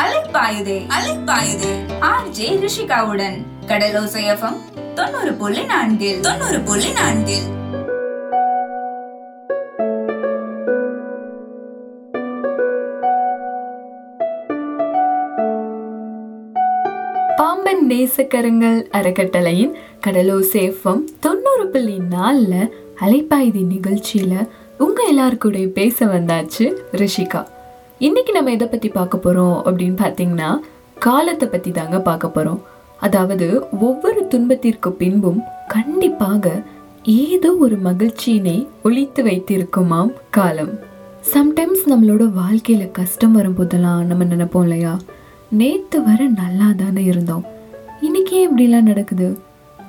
Alaipayuthey Alaipayuthey. R J ரிஷிகாவுடன் கடலோசை தொண்ணூறு புள்ளி நான்கில் தொண்ணூறு புள்ளி நான்கில். பாம்பன் நேசக்கரங்கள் அறக்கட்டளையின் கடலோசேஃபம் தொண்ணூறு புள்ளி நாலில் அலைப்பாய்தி நிகழ்ச்சியில் உங்கள் எல்லாருக்கூடைய பேச வந்தாச்சு ரிஷிகா. இன்னைக்கு நம்ம எதை பற்றி பார்க்க போகிறோம் அப்படின்னு பார்த்தீங்கன்னா காலத்தை பற்றி தாங்க பார்க்க போகிறோம் அதாவது ஒவ்வொரு துன்பத்திற்கு பின்பும் கண்டிப்பாக ஏதோ ஒரு மகிழ்ச்சியினை ஒழித்து வைத்திருக்குமாம் காலம். சம்டைம்ஸ் நம்மளோட வாழ்க்கையில் கஷ்டம் வரும்போதெல்லாம் நம்ம நினைப்போம் இல்லையா? நேற்று வர நல்லா தானே இருந்தோம் இன்றைக்கே இப்படிலாம் நடக்குது?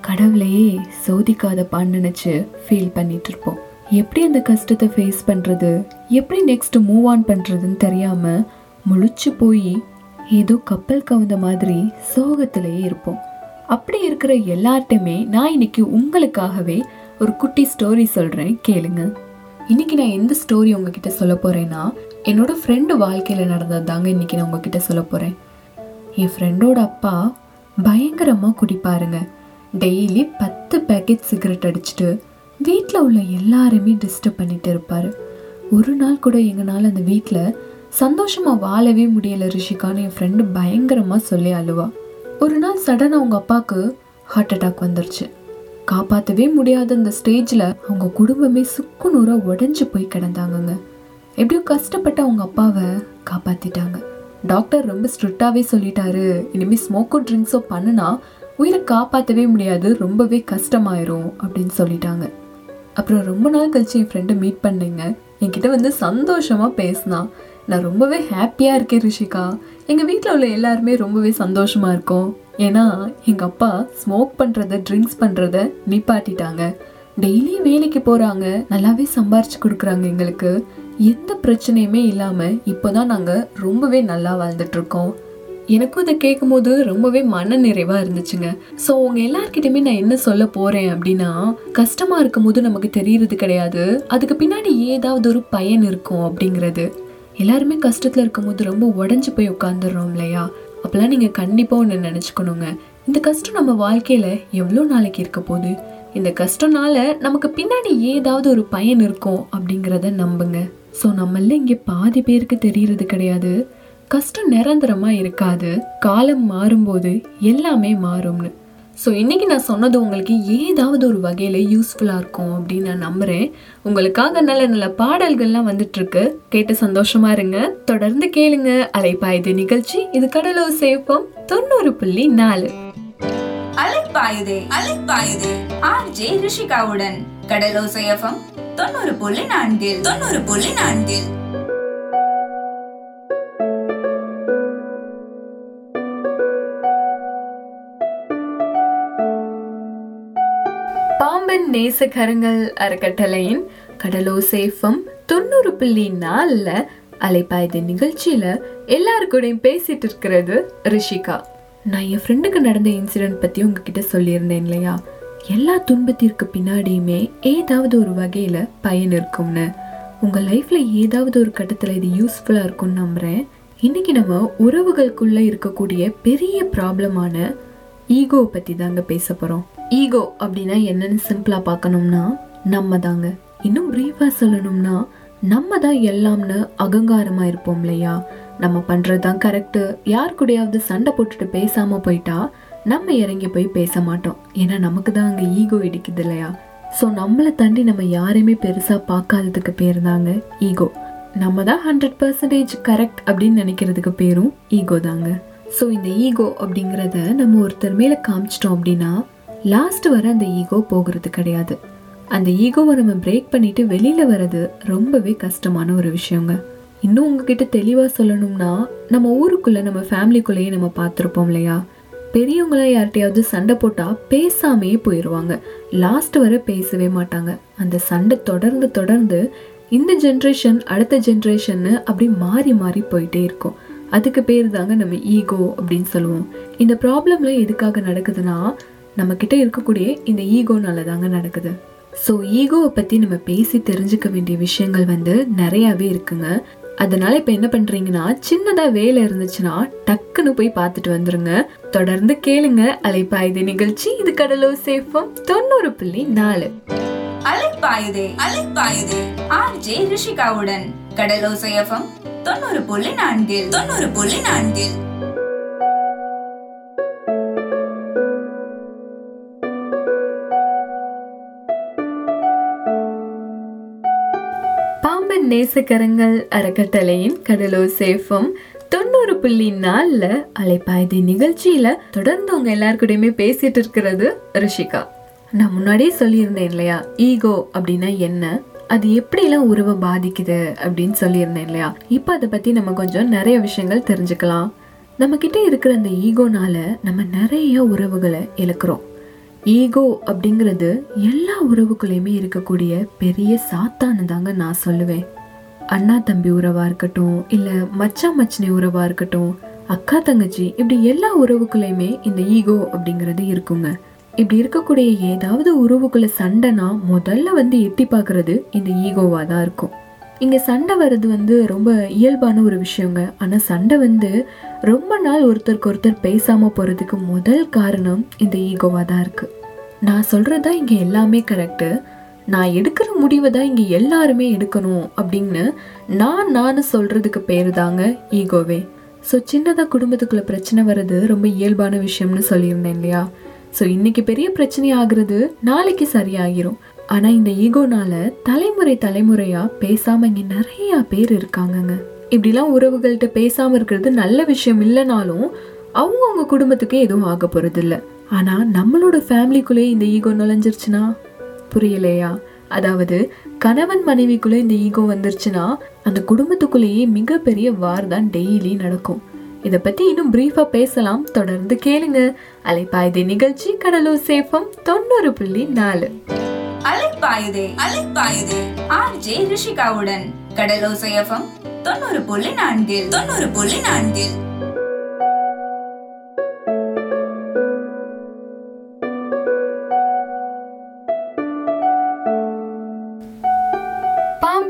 கடவுளையே சோதிக்காதப்பான்னு நினச்சி ஃபீல் பண்ணிகிட்ருப்போம் இருப்போம். எப்படி அந்த கஷ்டத்தை ஃபேஸ் பண்ணுறது எப்படி நெக்ஸ்ட் மூவ் ஆன் பண்ணுறதுன்னு தெரியாமல் முழிச்சு போய் ஏதோ கப்பல் கவுந்த மாதிரி சோகத்திலேயே இருப்போம். அப்படி இருக்கிற எல்லார்ட்டையுமே நான் இன்னைக்கு உங்களுக்காகவே ஒரு குட்டி ஸ்டோரி சொல்கிறேன் கேளுங்க. இன்னைக்கு நான் எந்த ஸ்டோரி உங்ககிட்ட சொல்ல போகிறேன்னா என்னோட ஃப்ரெண்டு வாழ்க்கையில் நடந்தது தாங்க இன்னைக்கு நான் உங்ககிட்ட சொல்ல போகிறேன் என் ஃப்ரெண்டோட அப்பா பயங்கரமாக குடிப்பாருங்க. டெய்லி பத்து பேக்கெட் சிகரெட் அடிச்சுட்டு வீட்டில் உள்ள எல்லாருமே டிஸ்டர்ப் பண்ணிட்டு இருப்பார். ஒரு நாள் கூட எங்களால் அந்த வீட்டில் சந்தோஷமாக வாழவே முடியல ரிஷிகான்னு என் ஃப்ரெண்டு பயங்கரமாக சொல்லி அழுவா. ஒரு நாள் சடனாக அவங்க அப்பாவுக்கு ஹார்ட் அட்டாக் வந்துருச்சு. காப்பாற்றவே முடியாத அந்த ஸ்டேஜில் அவங்க குடும்பமே சுக்கு நூறாக உடஞ்சி போய் கிடந்தாங்கங்க. எப்படியோ கஷ்டப்பட்டு அவங்க அப்பாவை காப்பாற்றிட்டாங்க டாக்டர் ரொம்ப ஸ்ட்ரிக்டாகவே சொல்லிட்டாரு. இனிமேல் ஸ்மோக்கோ ட்ரிங்க்ஸோ பண்ணுனா உயிரை காப்பாற்றவே முடியாது ரொம்பவே கஷ்டமாயிரும் அப்படின்னு சொல்லிட்டாங்க. அப்புறம் ரொம்ப நாள் கழிச்சு என் ஃப்ரெண்டை மீட் பண்ணேங்க. என்கிட்ட வந்து சந்தோஷமாக பேசினான் நான் ரொம்பவே ஹாப்பியாக இருக்கேன் ரிஷிகா. எங்கள் வீட்டில் உள்ள எல்லாருமே ரொம்பவே சந்தோஷமாக இருக்கும். ஏன்னா எங்கள் அப்பா ஸ்மோக் பண்ணுறத ட்ரிங்க்ஸ் பண்ணுறத நிப்பாட்டிட்டாங்க. டெய்லி வேலைக்கு போகிறாங்க நல்லாவே சம்பாரிச்சு கொடுக்குறாங்க எங்களுக்கு. எந்த பிரச்சனையுமே இல்லாமல் இப்போ தான் நாங்கள் ரொம்பவே நல்லா வாழ்ந்துட்டுருக்கோம் எனக்கும் இதை கேட்கும்போது ரொம்பவே மன நிறைவாக இருந்துச்சுங்க. ஸோ உங்கள் எல்லாருக்கிட்டையுமே நான் என்ன சொல்ல போகிறேன் அப்படின்னா கஷ்டமாக இருக்கும் போது நமக்கு தெரியறது கிடையாது. அதுக்கு பின்னாடி ஏதாவது ஒரு பயன் இருக்கும் அப்படிங்கிறது. எல்லாருமே கஷ்டத்துல இருக்கும்போது ரொம்ப உடஞ்சி போய் உட்காந்துடுறோம் இல்லையா? அப்போலாம் நீங்கள் கண்டிப்பாக ஒன்று நினச்சிக்கணுங்க. இந்த கஷ்டம் நம்ம வாழ்க்கையில் எவ்வளோ நாளைக்கு இருக்க போகுது? இந்த கஷ்டம்னால நமக்கு பின்னாடி ஏதாவது ஒரு பயன் இருக்கும் அப்படிங்கிறத நம்புங்க. ஸோ நம்மள இங்கே பாதி பேருக்கு தெரியறது கிடையாது. கஷ்டம் நிரந்தரமாக இருக்காது. காலம் மாறும்போது எல்லாமே மாறும்னு. ஸோ இன்றைக்கி நான் சொன்னது உங்களுக்கு ஏதாவது ஒரு வகையில் யூஸ்ஃபுல்லாக இருக்கும் அப்படின்னு நான் நம்புகிறேன் உங்களுக்காக நல்ல நல்ல பாடல்கள்லாம் வந்துட்டுருக்கு. கேட்டு சந்தோஷமாக இருங்க. தொடர்ந்து கேளுங்க. அலைப்பாயுது நிகழ்ச்சி இது கடலூர் சேஃபம் தொண்ணூறு புள்ளி நாலு. அலைப்பாயுதே அலைப்பாயுதே. ஆர் ரிஷிகாவுடன் கடலோசை தொண்ணூறு புள்ளி நான்கில் தொண்ணூறு புள்ளி நான்கில். நேசக்கரங்கள் நேசகரங்கள் அறக்கட்டளையின் கடலோசேஃபம் தொண்ணூறு புள்ளி நாலில் அலைப்பாயுது நிகழ்ச்சியில் எல்லாருக்கூடையும் பேசிட்டு இருக்கிறது ரிஷிகா. நான் என் ஃப்ரெண்டுக்கு நடந்த இன்சிடென்ட் பற்றி உங்ககிட்ட சொல்லியிருந்தேன் இல்லையா? எல்லா துன்பத்திற்கு பின்னாடியுமே ஏதாவது ஒரு வகையில் பயன் இருக்கும்னு. உங்கள் லைஃப்பில் ஏதாவது ஒரு கட்டத்தில் இது யூஸ்ஃபுல்லாக இருக்கும்னு நம்புறேன். இன்னைக்கு நம்ம உறவுகளுக்குள்ளே இருக்கக்கூடிய பெரிய ப்ராப்ளமான ஈகோ பற்றி தாங்க பேச போகிறோம் ஈகோ அப்படின்னா என்னன்னு சிம்பிளாக பார்க்கணும்னா நம்ம தாங்க இன்னும் ப்ரீஃபாக சொல்லணும்னா நம்ம தான் எல்லாம்னு அகங்காரமாக இருப்போம் இல்லையா? நம்ம பண்ணுறது தான் கரெக்டு யார் கூடயாவது சண்டை போட்டுட்டு பேசாமல் போயிட்டா நம்ம இறங்கி போய் பேச மாட்டோம். ஏன்னா நமக்கு தான் அங்கே ஈகோ இடிக்குது இல்லையா? ஸோ நம்மளை தாண்டி நம்ம யாரையுமே பெருசாக பார்க்காததுக்கு பேர் தாங்க ஈகோ நம்ம தான் ஹண்ட்ரட் பர்சன்டேஜ் கரெக்ட் அப்படின்னு நினைக்கிறதுக்கு பேரும் ஈகோ தாங்க. ஸோ இந்த ஈகோ அப்படிங்கிறத நம்ம ஒருத்தர் மேலே காமிச்சிட்டோம் அப்படின்னா லாஸ்ட் வர அந்த ஈகோ போகிறது கிடையாது. அந்த ஈகோவை நம்ம பிரேக் பண்ணிட்டு வெளியில் வர்றது ரொம்பவே கஷ்டமான ஒரு விஷயங்க. இன்னும் உங்ககிட்ட தெளிவாக சொல்லணும்னா நம்ம ஊருக்குள்ளே நம்ம ஃபேமிலிக்குள்ளேயே நம்ம பார்த்துருப்போம் இல்லையா? பெரியவங்களா யார்கிட்டையாவது சண்டை போட்டால் பேசாமையே போயிடுவாங்க லாஸ்ட் வரை பேசவே மாட்டாங்க. அந்த சண்டை தொடர்ந்து தொடர்ந்து இந்த ஜென்ரேஷன் அடுத்த ஜென்ரேஷன்னு அப்படி மாறி மாறி போயிட்டே இருக்கும். அதுக்கு பேர் தாங்க நம்ம ஈகோ அப்படின்னு சொல்லுவோம். இந்த ப்ராப்ளம்ல எதுக்காக நடக்குதுன்னா நம்ம கிட்ட இருக்கக்கூடிய இந்த ஈகோனால தாங்க நடக்குது. ஸோ ஈகோவை பற்றி நம்ம பேசி தெரிஞ்சுக்க வேண்டிய விஷயங்கள் வந்து நிறையாவே இருக்குங்க. அதனால இப்போ என்ன பண்றீங்கன்னா சின்னதா வேலை இருந்துச்சுன்னா டக்குன்னு போய் பார்த்துட்டு வந்துருங்க. தொடர்ந்து கேளுங்க. அலைப்பாயுதே நிகழ்ச்சி இது கடலோ சேஃபம் தொண்ணூறு புள்ளி நாலு. அலைப்பாயுதே அலைப்பாயுதே ஆர்ஜே ரிஷிகாவுடன். கடலோசை எஃப்எம் தொண்ணூறு புள்ளி நான்கில் தொண்ணூறு புள்ளி நான்கில் பாம்பன் நேசக்கரங்கள் அறக்கட்டளையின் கடலோ சேஃபம் தொண்ணூறு புள்ளி நாலில் அலைப்பாய்தி நிகழ்ச்சியில தொடர்ந்து அவங்க எல்லாருக்கூடையுமே பேசிட்டு இருக்கிறது ரிஷிகா. நான் முன்னாடியே சொல்லியிருந்தேன் இல்லையா? ஈகோ அப்படின்னா என்ன? அது எப்படிலாம் உறவை பாதிக்குது அப்படின்னு சொல்லியிருந்தேன் இல்லையா? இப்போ அதை பற்றி நம்ம கொஞ்சம் நிறைய விஷயங்கள் தெரிஞ்சுக்கலாம். நம்மக்கிட்ட இருக்கிற அந்த ஈகோனால நம்ம நிறைய உறவுகளை இழக்கிறோம். ஈகோ அப்படிங்கிறது எல்லா உறவுக்குள்ளேயுமே இருக்கக்கூடிய பெரிய சாத்தானு தாங்க நான் சொல்லுவேன். அண்ணா தம்பி உறவாக இருக்கட்டும் இல்லை மச்சான் மச்சினி உறவாக இருக்கட்டும் அக்கா தங்கச்சி இப்படி எல்லா உறவுக்குள்ளேயுமே இந்த ஈகோ அப்படிங்கிறது இருக்குங்க. இப்படி இருக்கக்கூடிய ஏதாவது உறவுக்குள்ள சண்டைனா முதல்ல வந்து எட்டி பார்க்கறது இந்த ஈகோவா தான் இருக்கும். இங்க சண்டை வர்றது வந்து ரொம்ப இயல்பான ஒரு விஷயங்க. ஆனா சண்டை வந்து ரொம்ப நாள் ஒருத்தருக்கு ஒருத்தர் பேசாம போறதுக்கு முதல் காரணம் இந்த ஈகோவா தான் இருக்கு. நான் சொல்றதா இங்க எல்லாமே கரெக்டு நான் எடுக்கிற முடிவை தான் இங்க எல்லாருமே எடுக்கணும் அப்படின்னு நான் நான் சொல்றதுக்கு பேர் தாங்க ஈகோவே. ஸோ சின்னதாக குடும்பத்துக்குள்ள பிரச்சனை வர்றது ரொம்ப இயல்பான விஷயம்னு சொல்லியிருந்தேன் இல்லையா? ஸோ இன்னைக்கு பெரிய பிரச்சனை ஆகுறது நாளைக்கு சரியாகிரும் ஆனால் இந்த ஈகோனால தலைமுறை தலைமுறையாக பேசாமல் இங்கே நிறையா பேர் இருக்காங்கங்க. இப்படிலாம் உறவுகள்கிட்ட பேசாமல் இருக்கிறது நல்ல விஷயம் இல்லைனாலும் அவங்கவுங்க குடும்பத்துக்கு எதுவும் ஆக போகிறதில்ல ஆனால் நம்மளோட ஃபேமிலிக்குள்ளே இந்த ஈகோ நுழைஞ்சிருச்சுன்னா புரியலையா? அதாவது கணவன் மனைவிக்குள்ளே இந்த ஈகோ வந்துருச்சுன்னா அந்த குடும்பத்துக்குள்ளேயே மிகப்பெரிய வார் தான் டெய்லி நடக்கும். இதை பத்தி இன்னும் பிரீஃபா பேசலாம். தொடர்ந்து கேளுங்க. அலைப்பாயுதே நிகழ்ச்சி கடலூர் சேஃபம் தொண்ணூறு புள்ளி நாலு. அலைப்பாயுதே அலைப்பாயுதே ஆர்ஜே ரிஷிகாவுடன். கடலூர் சேஃபம் தொண்ணூறு புள்ளி நான்கில் தொண்ணூறு புள்ளி நான்கில்.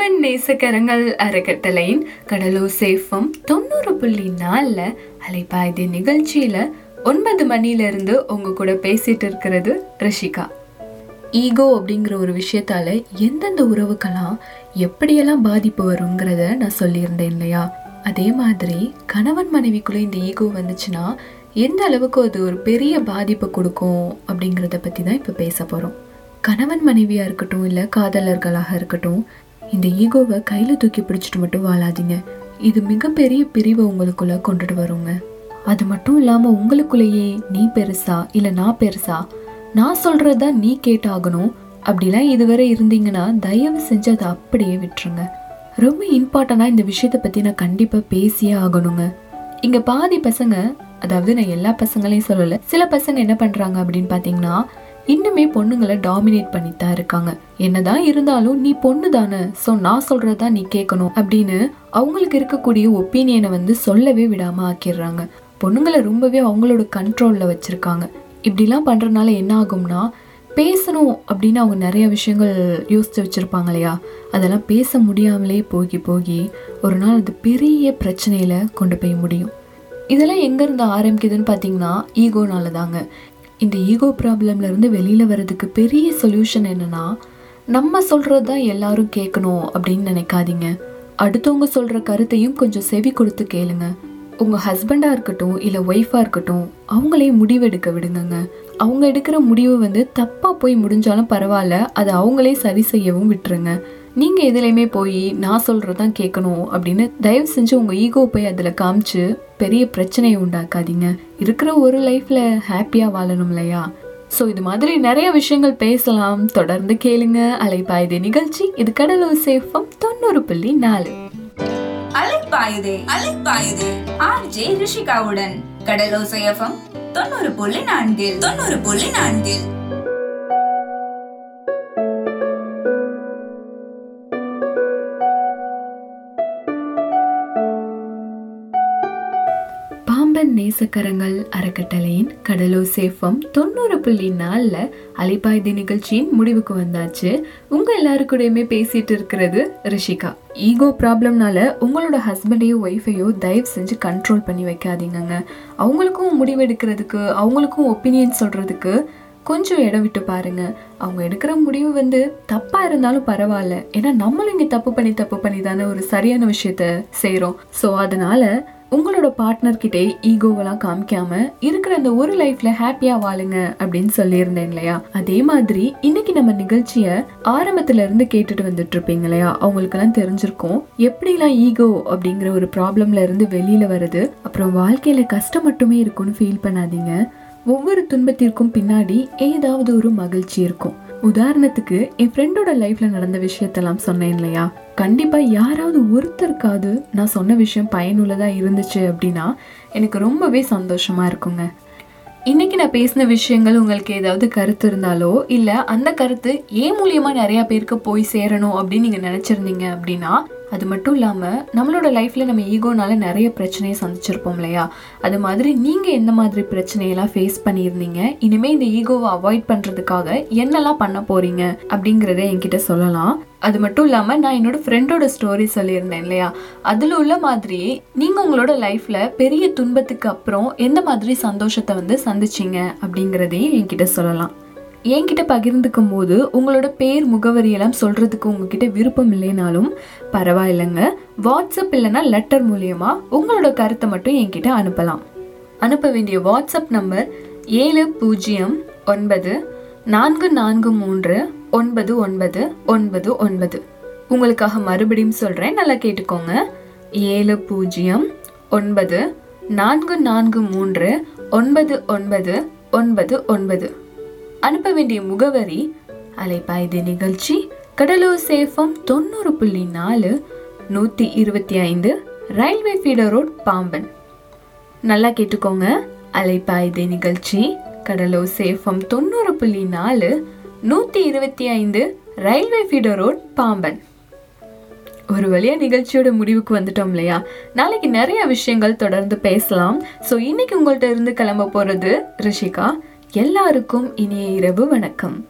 பாம்பன் நேசக்கரங்கள் அறக்கட்டளையின் கடலூர் சேஃபம் தொண்ணூறு புள்ளி நாலில் அலைப்பாய்தி நிகழ்ச்சியில் ஒன்பது மணில இருந்து உங்க கூட பேசிட்டு இருக்கிறது ரிஷிகா. ஈகோ அப்படிங்கிற ஒரு விஷயத்தால எந்தெந்த உறவுக்கெல்லாம் எப்படியெல்லாம் பாதிப்பு வருங்கிறத நான் சொல்லியிருந்தேன் இல்லையா? அதே மாதிரி கணவன் மனைவிக்குள்ள இந்த ஈகோ வந்துச்சுன்னா எந்த அளவுக்கு அது ஒரு பெரிய பாதிப்பை கொடுக்கும் அப்படிங்கிறத பற்றி தான் இப்போ பேச போகிறோம் கணவன் மனைவியாக இருக்கட்டும் இல்லை காதலர்களாக இருக்கட்டும் இந்த ஈகோவை கையில் தூக்கி பிடிச்சிட்டு மட்டும் வாழாதீங்க. இது மிகப்பெரிய பிரிவை உங்களுக்குள்ளே கொண்டுட்டு வருங்க. அது மட்டும் இல்லாமல் உங்களுக்குள்ளேயே நீ பெருசா இல்லை நான் பெருசா நான் சொல்கிறத நீ கேட்டாகணும் அப்படிலாம் இதுவரை இருந்தீங்கன்னா தயவு செஞ்சு அதை அப்படியே விட்டுருங்க. ரொம்ப இம்பார்ட்டண்டா இந்த விஷயத்தை பற்றி நான் கண்டிப்பாக பேசியே ஆகணுங்க. இங்கே பாதி பசங்க அதாவது நான் எல்லா பசங்களையும் சொல்லலை சில பசங்க என்ன பண்ணுறாங்க அப்படின்னு பார்த்தீங்கன்னா இன்னுமே பொண்ணுங்களை டாமினேட் பண்ணி தான் இருக்காங்க. என்னதான் இருந்தாலும் நீ பொண்ணு தானே ஸோ நான் சொல்றதா நீ கேட்கணும் அப்படின்னு அவங்களுக்கு இருக்கக்கூடிய ஒப்பீனியனை வந்து சொல்லவே விடாம ஆக்கிடுறாங்க. பொண்ணுங்களை ரொம்பவே அவங்களோட கண்ட்ரோலில் வச்சுருக்காங்க. இப்படிலாம் பண்ணுறதுனால என்ன ஆகும்னா பேசணும் அப்படின்னு அவங்க நிறைய விஷயங்கள் யோசித்து வச்சுருப்பாங்க இல்லையா? அதெல்லாம் பேச முடியாமலே போகி போகி ஒரு நாள் அது பெரிய பிரச்சனையில் கொண்டு போய் முடியும். இதெல்லாம் எங்கேருந்து ஆரம்பிக்குதுன்னு பார்த்தீங்கன்னா ஈகோனால தாங்க இந்த ஈகோ ப்ராப்ளம்லேருந்து வெளியில் வர்றதுக்கு பெரிய சொல்யூஷன் என்னன்னா நம்ம சொல்கிறது தான் எல்லாரும் கேட்கணும் அப்படின்னு நினைக்காதீங்க. அடுத்தவங்க சொல்கிற கருத்தையும் கொஞ்சம் செவி கொடுத்து கேளுங்க. உங்கள் ஹஸ்பண்டாக இருக்கட்டும் இல்லை ஒய்ஃபாக இருக்கட்டும் அவங்களே முடிவெடுக்க விடுங்கங்க. அவங்க எடுக்கிற முடிவு வந்து தப்பாக போய் முடிஞ்சாலும் பரவாயில்ல அதை அவங்களே சரி செய்யவும் விட்டுருங்க. நீங்கள் எதுலேயுமே போய் நான் சொல்றதான் கேட்கணும் அப்படின்னு தயவு செஞ்சு உங்கள் ஈகோ போய் அதில் காமிச்சு பெரிய பிரச்சனையை உண்டாக்காதீங்க. இருக்கிற ஒரு லைஃப்பில் ஹாப்பியாக வாழணும் இல்லையா? ஸோ இது மாதிரி நிறைய விஷயங்கள் பேசலாம். தொடர்ந்து கேளுங்க. அலைப்பாயுதே நிகழ்ச்சி. இது கடலூர் சேஃபம் தொண்ணூறு புள்ளி நாலு. அலைப்பாயுதே அலைப்பாயுதே. ஆர்ஜே ரிஷிகாவுடன். கடலோசை சேஃபம் தொண்ணூறு புள்ளி நான்கில் தொண்ணூறு புள்ளி நான்கில். அன்பன் நேசக்கரங்கள் அறக்கட்டளையின் கடலூர் சேஃபம் தொண்ணூறு புள்ளி நாலில் அலைப்பாய்தி நிகழ்ச்சியின் முடிவுக்கு வந்தாச்சு. உங்கள் எல்லாருக்கூடயுமே பேசிகிட்டு இருக்கிறது ரிஷிகா. ஈகோ ப்ராப்ளம்னால உங்களோட ஹஸ்பண்டையோ ஒய்ஃபையோ தயவு செஞ்சு கண்ட்ரோல் பண்ணி வைக்காதீங்கங்க. அவங்களுக்கும் முடிவெடுக்கிறதுக்கு அவங்களுக்கும் ஒப்பீனியன் சொல்கிறதுக்கு கொஞ்சம் இடம் விட்டு பாருங்க. அவங்க எடுக்கிற முடிவு வந்து தப்பா இருந்தாலும் பரவாயில்ல. ஏன்னா நம்மளும் இங்கே தப்பு பண்ணி தப்பு பண்ணி தானே ஒரு சரியான விஷயத்த செய்கிறோம் ஸோ அதனால உங்களோட பார்ட்னர்கிட்டே ஈகோவெல்லாம் காமிக்காம இருக்கிற அந்த ஒரு லைஃப்ல ஹாப்பியா வாழுங்க அப்படின்னு சொல்லியிருந்தேன் இல்லையா? அதே மாதிரி இன்னைக்கு நம்ம நிகழ்ச்சிய ஆரம்பத்துல இருந்து கேட்டுட்டு வந்துட்டு இருப்பீங்க இல்லையா? அவங்களுக்கெல்லாம் தெரிஞ்சிருக்கும். எப்படிலாம் ஈகோ அப்படிங்கிற ஒரு ப்ராப்ளம்ல இருந்து வெளியில வருது? அப்புறம் வாழ்க்கையில கஷ்டம் மட்டுமே இருக்கும்னு ஃபீல் பண்ணாதீங்க. ஒவ்வொரு துன்பத்திற்கும் பின்னாடி ஏதாவது ஒரு மகிழ்ச்சி இருக்கும். உதாரணத்துக்கு என் ஃப்ரெண்டோட லைஃப்ல நடந்த விஷயத்தெல்லாம் சொன்னேன் இல்லையா? கண்டிப்பாக யாராவது ஒருத்தருக்காவது நான் சொன்ன விஷயம் பயனுள்ளதாக இருந்துச்சு அப்படின்னா எனக்கு ரொம்பவே சந்தோஷமாக இருக்குங்க. இன்றைக்கி நான் பேசின விஷயங்கள் உங்களுக்கு ஏதாவது கருத்து இருந்தாலோ இல்லை அந்த கருத்து ஏன் மூலியமாக நிறையா பேருக்கு போய் சேரணும் அப்படின்னு நீங்கள் நினச்சிருந்தீங்க அப்படின்னா அது மட்டும் இல்லாமல் நம்மளோட லைஃப்பில் நம்ம ஈகோனால நிறைய பிரச்சனையை சந்திச்சிருப்போம் இல்லையா? அது மாதிரி நீங்கள் எந்த மாதிரி பிரச்சனையெல்லாம் ஃபேஸ் பண்ணியிருந்தீங்க? இனிமேல் இந்த ஈகோவை அவாய்ட் பண்ணுறதுக்காக என்னெல்லாம் பண்ண போகிறீங்க அப்படிங்கிறத என்கிட்ட சொல்லலாம். அது மட்டும் இல்லாமல் நான் என்னோட ஃப்ரெண்டோட ஸ்டோரி சொல்லியிருந்தேன் இல்லையா? அதில் உள்ள மாதிரி நீங்கள் உங்களோட லைஃப்பில் பெரிய துன்பத்துக்கு அப்புறம் எந்த மாதிரி சந்தோஷத்தை வந்து சந்திச்சிங்க? அப்படிங்கிறதையும் என்கிட்ட சொல்லலாம். என்கிட்ட பகிர்ந்துக்கும் போது உங்களோட பேர் முகவரியெல்லாம் சொல்கிறதுக்கு உங்ககிட்ட விருப்பம் இல்லைனாலும் பரவாயில்லைங்க. வாட்ஸ்அப் இல்லைனா லெட்டர் மூலியமாக உங்களோட கருத்தை மட்டும் என்கிட்ட அனுப்பலாம். அனுப்ப வேண்டிய வாட்ஸ்அப் நம்பர் ஏழு பூஜ்ஜியம் ஒன்பது நான்கு நான்கு மூன்று ஒன்பது ஒன்பது ஒன்பது ஒன்பது. உங்களுக்காக மறுபடியும் சொல்கிறேன் நல்லா கேட்டுக்கோங்க. ஏழு பூஜ்ஜியம் ஒன்பது நான்கு நான்கு மூன்று ஒன்பது ஒன்பது ஒன்பது ஒன்பது. அனுப்ப வேண்டிய முகவரி அலைப்பாய்தி நிகழ்ச்சி கடலூர் சேஃபம் தொண்ணூறு புள்ளி நாலு நூற்றி இருபத்தி ஐந்து ரயில்வே ஃபீடர் ரோட் பாம்பன். நல்லா கேட்டுக்கோங்க. அலைப்பாய்தி நிகழ்ச்சி கடலூர் சேஃபம் தொண்ணூறு புள்ளி நாலு நூற்றி இருபத்தி ஐந்து ரயில்வே ஃபீடர் ரோட் பாம்பன். ஒரு வழியா நிகழ்ச்சியோட முடிவுக்கு வந்துட்டோம் இல்லையா? நாளைக்கு நிறைய விஷயங்கள் தொடர்ந்து பேசலாம். ஸோ இன்னைக்கு உங்கள்கிட்ட இருந்து கிளம்ப போகிறது ரிஷிகா. எல்லாருக்கும் இனிய இரவு வணக்கம்.